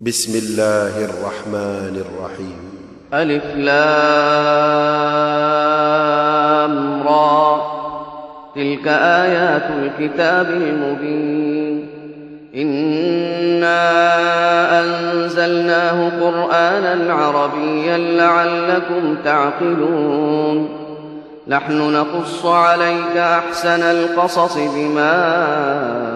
بسم الله الرحمن الرحيم. ألف لام را. تلك آيات الكتاب المبين. إنا أنزلناه قرآنا عربيا لعلكم تعقلون. نحن نقص عليك أحسن القصص بما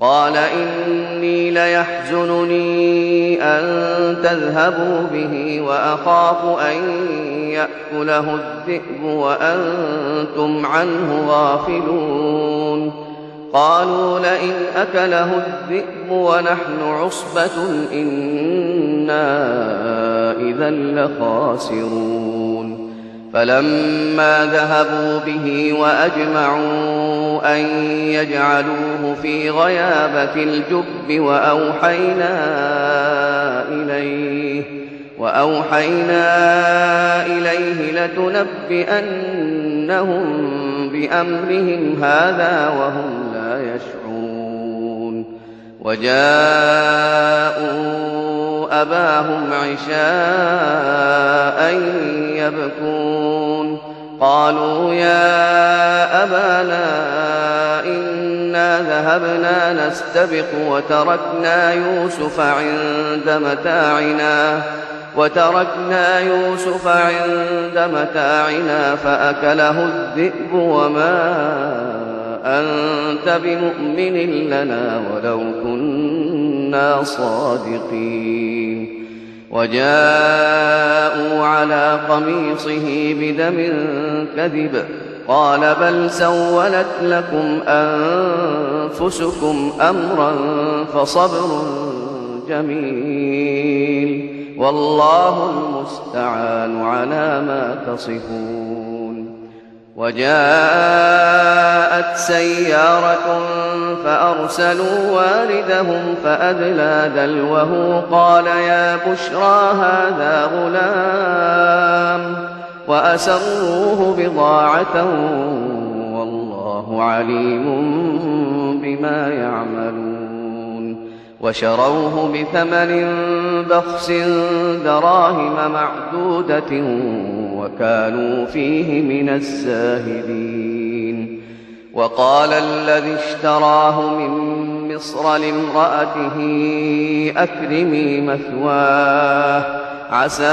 قال إني ليحزنني أن تذهبوا به وأخاف أن يأكله الذئب وأنتم عنه غافلون. قالوا لئن أكله الذئب ونحن عصبة إنا إذا لخاسرون. فلما ذهبوا به وأجمعوا أن يجعلوه في غيابة الجب وأوحينا إليه وأوحينا إليه لتنبئنهم بأمرهم هذا وهم لا يشعرون. وجاءوا أباهم عشاء يبكون. قالوا يا أبانا إنا ذهبنا نستبق وتركنا يوسف عند متاعنا وتركنا يوسف عند متاعنا فأكله الذئب وما أنت بمؤمن لنا ولو كنا صادقين. وجاءوا على قميصه بدم كذب قال بل سولت لكم أنفسكم أمرا فصبر جميل. والله المستعان على ما تصفون. وجاءت سيارة فأرسلوا واردهم فأدلى دلوه قال يا بشرى هذا غلام وأسروه بضاعة والله عليم بما يعملون وشروه بثمن بخس دراهم معدودة وكانوا فيه من الزاهدين وقال الذي اشتراه من مصر لامرأته أكرمي مثواه عسى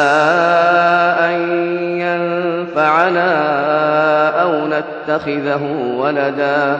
أن ينفعنا أو نتخذه ولدا.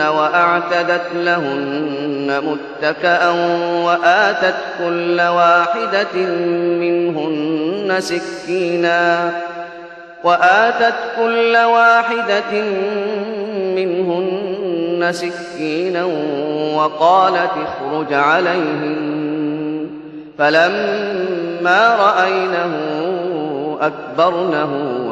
وأعتدت لهن متكأ وآتت كل واحدة منهن سكينا وآتت كل واحدة منهن سكينا وقالت اخرج عليهن فلما رأينه أكبرنه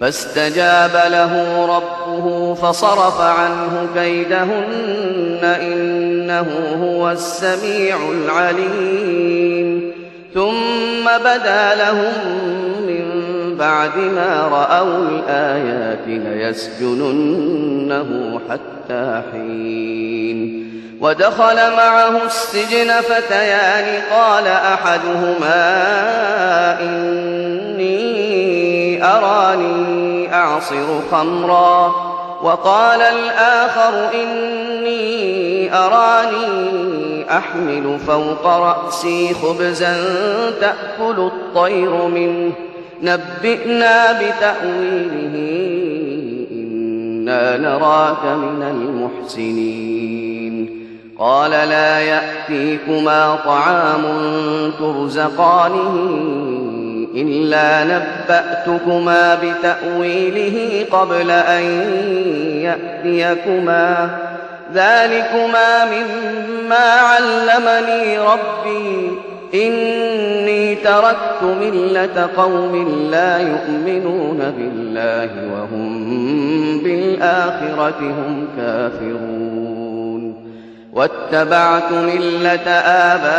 فاستجاب له ربه فصرف عنه كيدهن إنه هو السميع العليم. ثم بدا لهم من بعد ما رأوا الآيات ليسجننه حتى حين. ودخل معه السجن فتيان قال أحدهما إني أراني أعصر خمرا وقال الآخر إني أراني أحمل فوق رأسي خبزا تأكل الطير منه. نبئنا بتأويله إنا نراك من المحسنين. قال لا يأتيكما طعام ترزقانه. إلا نبأتكما بتأويله قبل أن يأتيكما. ذلكما مما علمني ربي. إني تركت ملة قوم لا يؤمنون بالله وهم بالآخرة هم كافرون. واتبعت ملة آبائي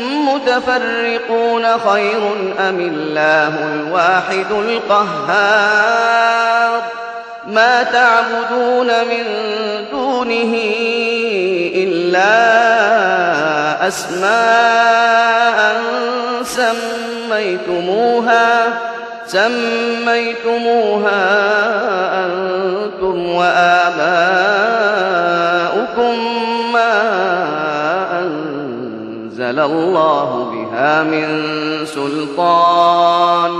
متفرقون خير أم الله الواحد القهار؟ ما تعبدون من دونه إلا أسماء سميتموها سميتموها أنتم وآباؤكم. أنزل الله بها من سلطان.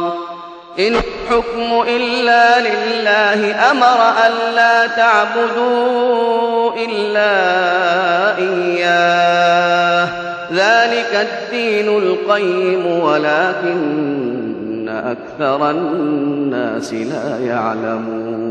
إن الحكم إلا لله أمر ألا تعبدوا إلا إياه. ذلك الدين القيم ولكن أكثر الناس لا يعلمون.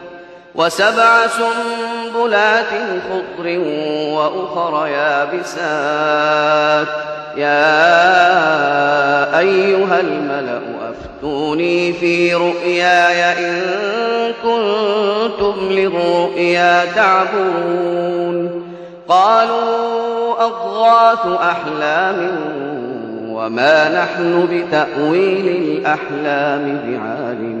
وسبع سنبلات خضر وأخر يابسات. يا أيها الملأ أفتوني في رؤياي إن كنتم للرؤيا تعبرون قالوا أضغاث أحلام وما نحن بتأويل الأحلام بعالمين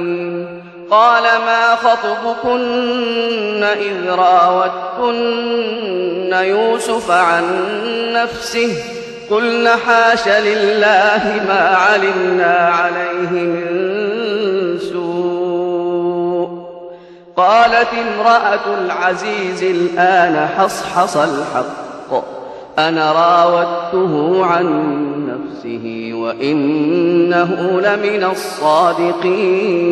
قال ما خطبكن إذ راوتن يوسف عن نفسه قلن حاش لله ما علمنا عليه من سوء. قالت امرأة العزيز الآن حصحص الحق. أنا راودته عن نفسه وإنه لمن الصادقين.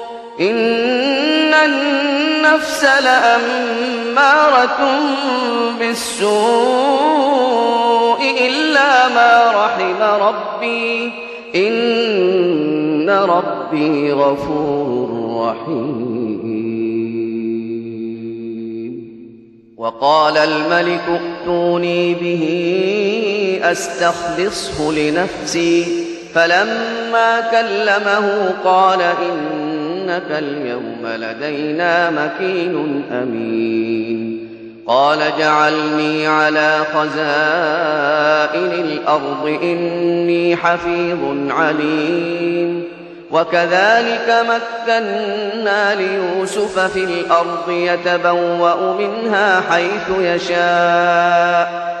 إن النفس لأمارة بالسوء إلا ما رحم ربي إن ربي غفور رحيم وقال الملك ائتوني به أستخلصه لنفسي فلما كلمه قال إنك اليوم لدينا مكين أمين. قال جعلني على خزائن الأرض إني حفيظ عليم. وكذلك مكنا ليوسف في الأرض يتبوأ منها حيث يشاء.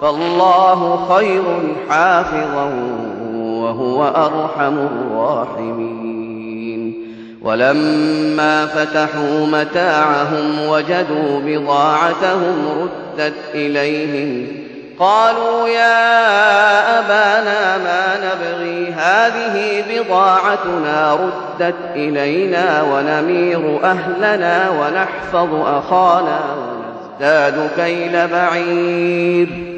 فالله خير حافظا وهو أرحم الراحمين. ولما فتحوا متاعهم وجدوا بضاعتهم ردت إليهم قالوا يا أبانا ما نبغي هذه بضاعتنا ردت إلينا ونمير أهلنا ونحفظ أخانا ونزداد كيل بعير.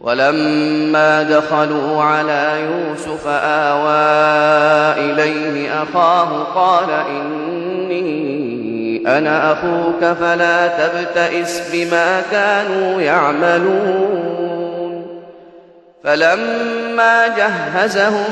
ولما دخلوا على يوسف آوى إليه أخاه قال إني أنا أخوك فلا تبتئس بما كانوا يعملون. فلما جهزهم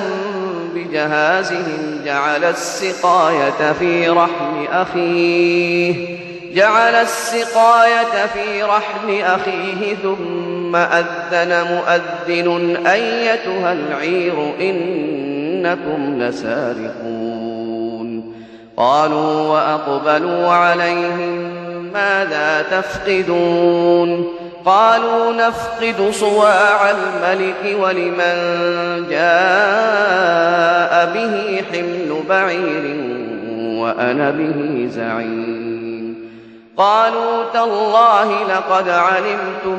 بجهازهم جعل السقاية في رحم أخيه جعل السقاية في رحم أخيه ثم أذن مؤذن أيتها العير إنكم لسارقون. قالوا وأقبلوا عليهم ماذا تفقدون؟ قالوا نفقد صواع الملك ولمن جاء به حمل بعير وأنا به زعيم. قالوا تالله لقد علمتم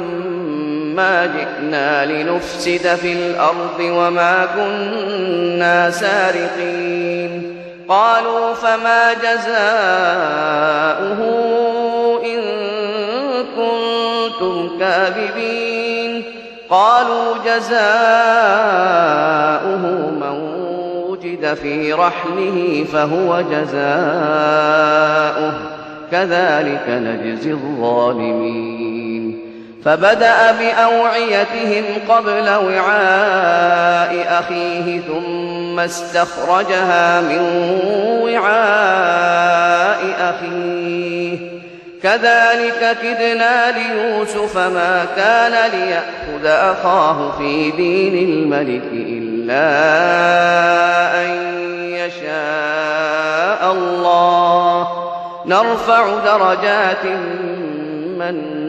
ما جئنا لنفسد في الأرض وما كنا سارقين. قالوا فما جزاؤه إن كنتم كاذبين. قالوا جزاؤه من وجد في رحله فهو جزاؤه. كذلك نجزي الظالمين. فبدأ بأوعيتهم قبل وعاء أخيه ثم استخرجها من وعاء أخيه. كذلك كدنا ليوسف ما كان ليأخذ أخاه في دين الملك إلا أن يشاء الله. نرفع درجات من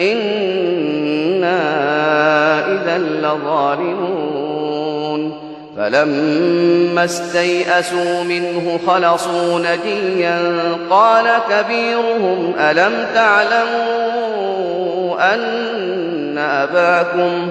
إنا إذا لظالمون فلما استيئسوا منه خلصوا نجيا قال كبيرهم ألم تعلموا أن أباكم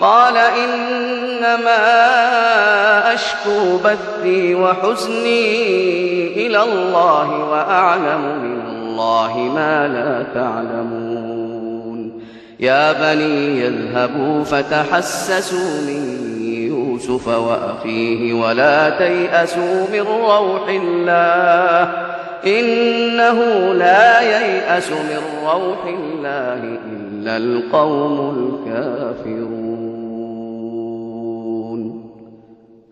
قال إنما أشكو بثي وحزني إلى الله وأعلم من الله ما لا تعلمون. يا بني يذهبوا فتحسسوا من يوسف وأخيه ولا تيأسوا من روح الله. إنه لا ييأس من روح الله إلا القوم الكافرون.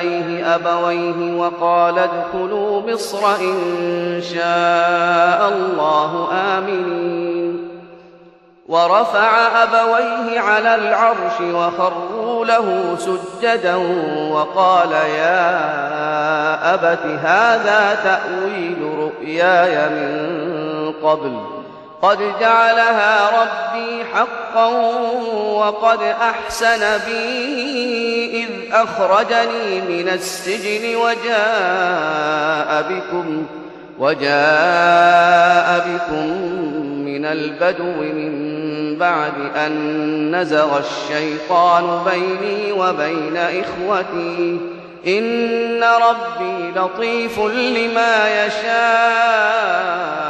إليه أبويه وقال ادخلوا مصر إن شاء الله آمنين. ورفع أبويه على العرش وخروا له سجدا وقال يا أبت هذا تأويل رؤياي من قبل. قد جعلها ربي حقا وقد أحسن بي إذ أخرجني من السجن وجاء بكم وجاء بكم من البدو من بعد أن نزغ الشيطان بيني وبين إخوتي إن ربي لطيف لما يشاء